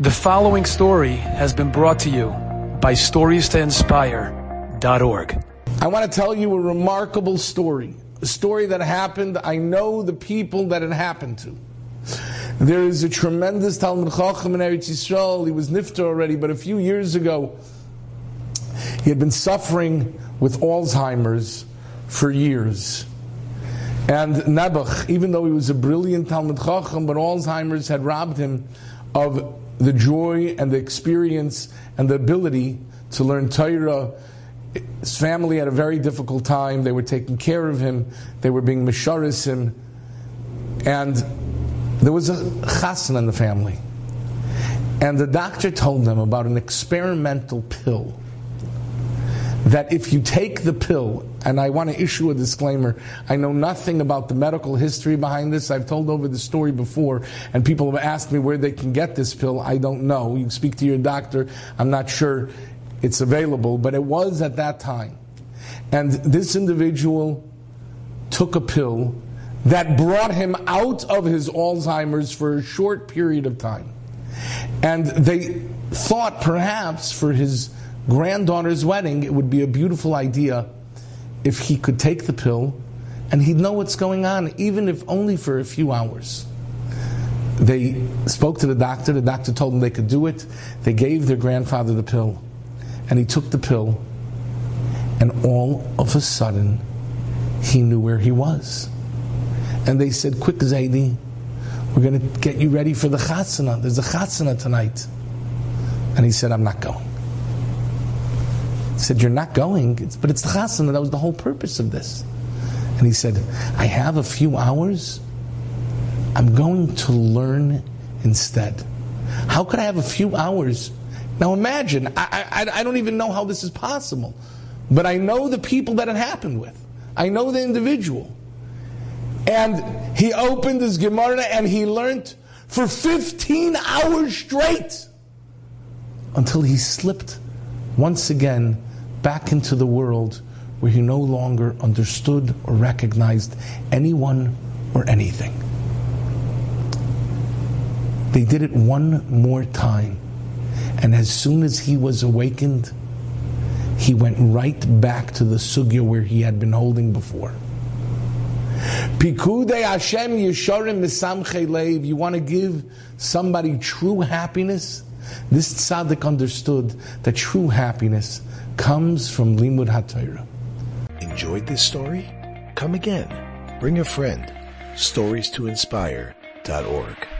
The following story has been brought to you by StoriesToInspire.org. I want to tell you a remarkable story. A story that happened. I know the people that it happened to. There is a tremendous Talmud Chacham in Eretz Yisrael. He was nifter already, but a few years ago, he had been suffering with Alzheimer's for years. And Nebuch, even though he was a brilliant Talmud Chacham, but Alzheimer's had robbed him of the joy and the experience and the ability to learn Torah. His family had a very difficult time. They were taking care of him. They were being misharis him. And there was a chassan in the family. And the doctor told them about an experimental pill that if you take the pill, and I want to issue a disclaimer, I know nothing about the medical history behind this. I've told over the story before, and people have asked me where they can get this pill. I don't know. You speak to your doctor. I'm not sure it's available, but it was at that time. And this individual took a pill that brought him out of his Alzheimer's for a short period of time. And they thought perhaps for his granddaughter's wedding, it would be a beautiful idea if he could take the pill and he'd know what's going on, even if only for a few hours. They spoke to the doctor. The doctor told them they could do it. They gave their grandfather the pill. And he took the pill. And all of a sudden, he knew where he was. And they said, Quick, Zaidi, we're going to get you ready for the chasana. There's a chasana tonight. And he said, I'm not going. He said, You're not going, but it's the chasana. That was the whole purpose of this. And he said, I have a few hours. I'm going to learn instead. How could I have a few hours? Now imagine, I, I, I don't even know how this is possible, but I know the people that it happened with. I know the individual. And he opened his Gemara and he learned for 15 hours straight until he slipped once again back into the world where he no longer understood or recognized anyone or anything. They did it one more time. And as soon as he was awakened, he went right back to the sugya where he had been holding before. Pikude Hashem Yesharim Misamche. You want to give somebody true happiness? This tzaddik understood that true happiness comes from Limud HaTorah. Enjoyed this story? Come again. Bring a friend. Stories to inspire.org.